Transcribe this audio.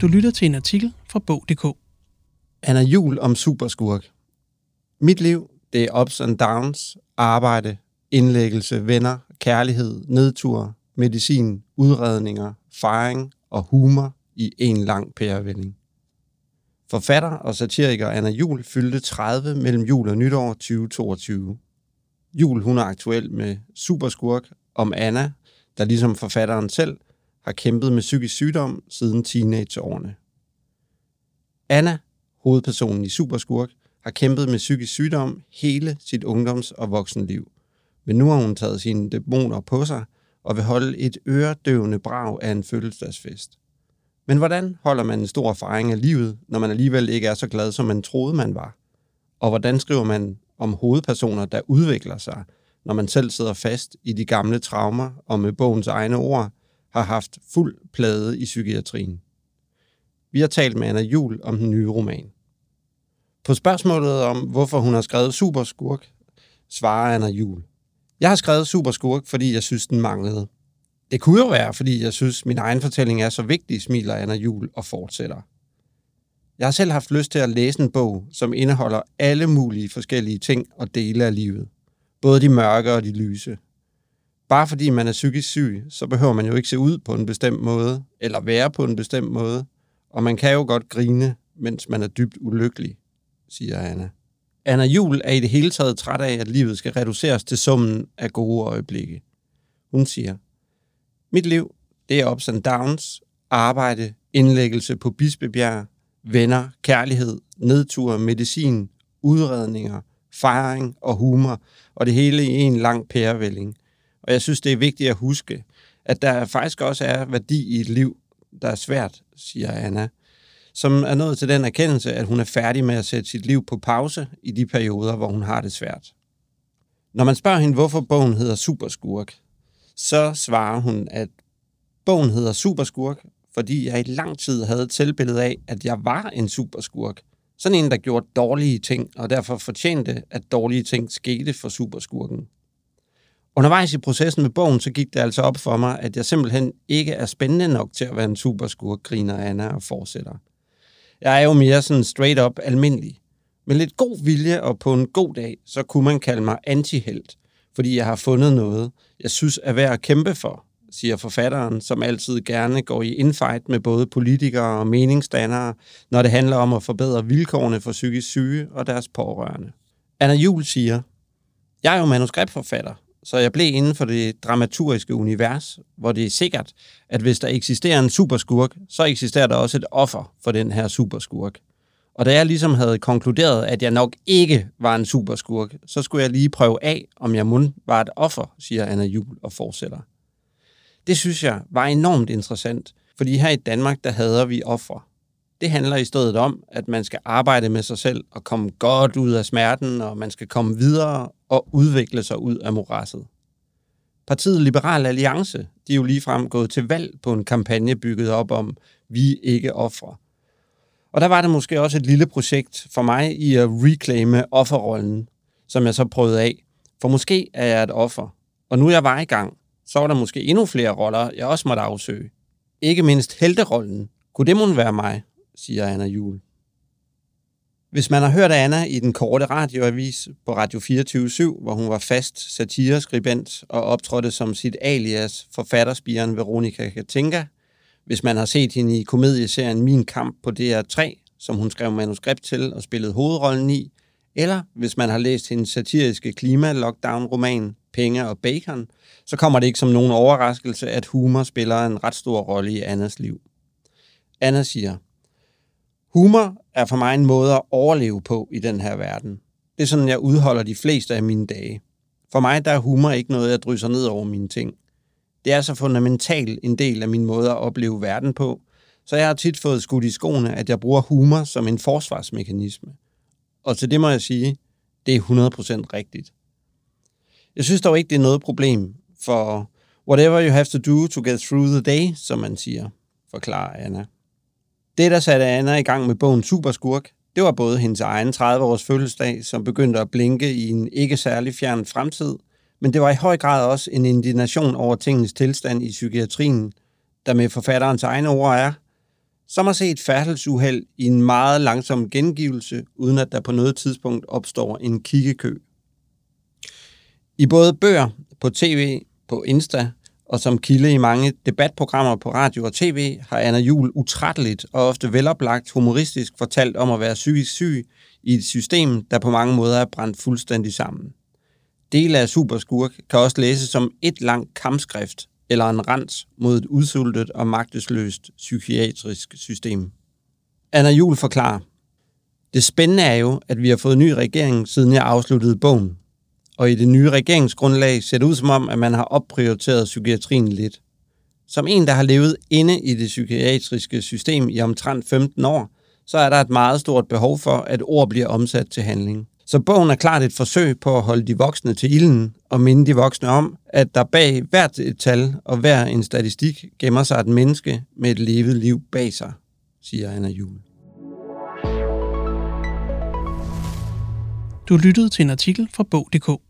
Du lytter til en artikel fra Bog.dk. Anna Jul om superskurk. Mit liv, det er ups and downs, arbejde, indlæggelse, venner, kærlighed, nedtur, medicin, udredninger, fejring og humor i en lang pærevælling. Forfatter og satiriker Anna Jul fyldte 30 mellem jul og nytår 2022. Jul hun er aktuel med Superskurk om Anna, der ligesom forfatteren selv har kæmpet med psykisk sygdom siden teenageårene. Anna, hovedpersonen i Superskurk, har kæmpet med psykisk sygdom hele sit ungdoms- og voksenliv. Men nu har hun taget sine dæmoner på sig og vil holde et øredøvende brag af en fødselsdagsfest. Men hvordan holder man en stor erfaring af livet, når man alligevel ikke er så glad, som man troede, man var? Og hvordan skriver man om hovedpersoner, der udvikler sig, når man selv sidder fast i de gamle traumer og med bogens egne ord har haft fuld plade i psykiatrien? Vi har talt med Anna Jul om den nye roman. På spørgsmålet om, hvorfor hun har skrevet Superskurk, svarer Anna Jul. Jeg har skrevet Superskurk, fordi jeg synes, den manglede. Det kunne jo være, fordi jeg synes, min egen fortælling er så vigtig, smiler Anna Jul og fortsætter. Jeg har selv haft lyst til at læse en bog, som indeholder alle mulige forskellige ting og dele af livet. Både de mørke og de lyse. Bare fordi man er psykisk syg, så behøver man jo ikke se ud på en bestemt måde, eller være på en bestemt måde, og man kan jo godt grine, mens man er dybt ulykkelig, siger Anna. Anna Jul er i det hele taget træt af, at livet skal reduceres til summen af gode øjeblikke. Hun siger, mit liv, det er ups and downs, arbejde, indlæggelse på Bispebjerg, venner, kærlighed, nedtur, medicin, udredninger, fejring og humor, og det hele i en lang pærevælling. Og jeg synes, det er vigtigt at huske, at der faktisk også er værdi i et liv, der er svært, siger Anna, som er nået til den erkendelse, at hun er færdig med at sætte sit liv på pause i de perioder, hvor hun har det svært. Når man spørger hende, hvorfor bogen hedder Superskurk, så svarer hun, at bogen hedder Superskurk, fordi jeg i lang tid havde et selvbillede af, at jeg var en superskurk. Sådan en, der gjorde dårlige ting, og derfor fortjente, at dårlige ting skete for superskurken. Undervejs i processen med bogen, så gik det altså op for mig, at jeg simpelthen ikke er spændende nok til at være en superskurk, griner Anna og fortsætter. Jeg er jo mere sådan straight up almindelig. Med lidt god vilje og på en god dag, så kunne man kalde mig antihelt, fordi jeg har fundet noget, jeg synes er værd at kæmpe for, siger forfatteren, som altid gerne går i infight med både politikere og meningsdannere, når det handler om at forbedre vilkårene for psykisk syge og deres pårørende. Anna Jul siger, jeg er jo manuskriptforfatter, så jeg blev inden for det dramaturgiske univers, hvor det er sikkert, at hvis der eksisterer en superskurk, så eksisterer der også et offer for den her superskurk. Og da jeg ligesom havde konkluderet, at jeg nok ikke var en superskurk, så skulle jeg lige prøve af, om jeg mund var et offer, siger Anna Jul og fortsætter. Det synes jeg var enormt interessant, fordi her i Danmark, der hader vi ofre. Det handler i stedet om, at man skal arbejde med sig selv og komme godt ud af smerten, og man skal komme videre og udvikle sig ud af morasset. Partiet Liberal Alliance, de er jo ligefrem gået til valg på en kampagne bygget op om, vi ikke ofre. Og der var det måske også et lille projekt for mig i at reclaime offerrollen, som jeg så prøvede af. For måske er jeg et offer, og nu jeg var i gang, så var der måske endnu flere roller, jeg også måtte afsøge. Ikke mindst helterollen. Kunne det måske være mig, siger Anna Jul. Hvis man har hørt Anna i den korte radioavis på Radio 24 hvor hun var fast satireskribent og optrådte som sit alias forfatterspiren Veronika Katinka, hvis man har set hende i komedieserien Min Kamp på DR3, som hun skrev manuskript til og spillede hovedrollen i, eller hvis man har læst hendes satiriske klima-lockdown-roman Penge og Bacon, så kommer det ikke som nogen overraskelse, at humor spiller en ret stor rolle i Annas liv. Anna siger, Humor er for mig en måde at overleve på i den her verden. Det er sådan, jeg udholder de fleste af mine dage. For mig der er humor ikke noget, jeg drysser ned over mine ting. Det er så fundamental en del af min måde at opleve verden på, så jeg har tit fået skudt i skoene, at jeg bruger humor som en forsvarsmekanisme. Og til det må jeg sige, det er 100% rigtigt. Jeg synes dog ikke, det er noget problem, for whatever you have to do to get through the day, som man siger, forklarer Anna. Det, der satte Anna i gang med bogen Superskurk, det var både hendes egen 30-års fødselsdag, som begyndte at blinke i en ikke særlig fjern fremtid, men det var i høj grad også en indignation over tingens tilstand i psykiatrien, der med forfatterens egne ord er, som at se et færdselsuheld i en meget langsom gengivelse, uden at der på noget tidspunkt opstår en kiggekø. I både bøger, på tv, på Insta og som kilde i mange debatprogrammer på radio og tv, har Anna Jul utrætteligt og ofte veloplagt humoristisk fortalt om at være psykisk syg i et system, der på mange måder er brændt fuldstændig sammen. Dele af Superskurk kan også læses som et langt kampskrift eller en rens mod et udsultet og magtesløst psykiatrisk system. Anna Jul forklarer, det spændende er jo, at vi har fået ny regering, siden jeg afsluttede bogen. Og i det nye regeringsgrundlag ser det ud som om, at man har opprioriteret psykiatrien lidt. Som en, der har levet inde i det psykiatriske system i omtrent 15 år, så er der et meget stort behov for, at ord bliver omsat til handling. Så bogen er klart et forsøg på at holde de voksne til ilden og minde de voksne om, at der bag hvert et tal og hver en statistik gemmer sig et menneske med et levet liv bag sig, siger Anna Jule. Du lyttede til en artikel fra Bog.dk.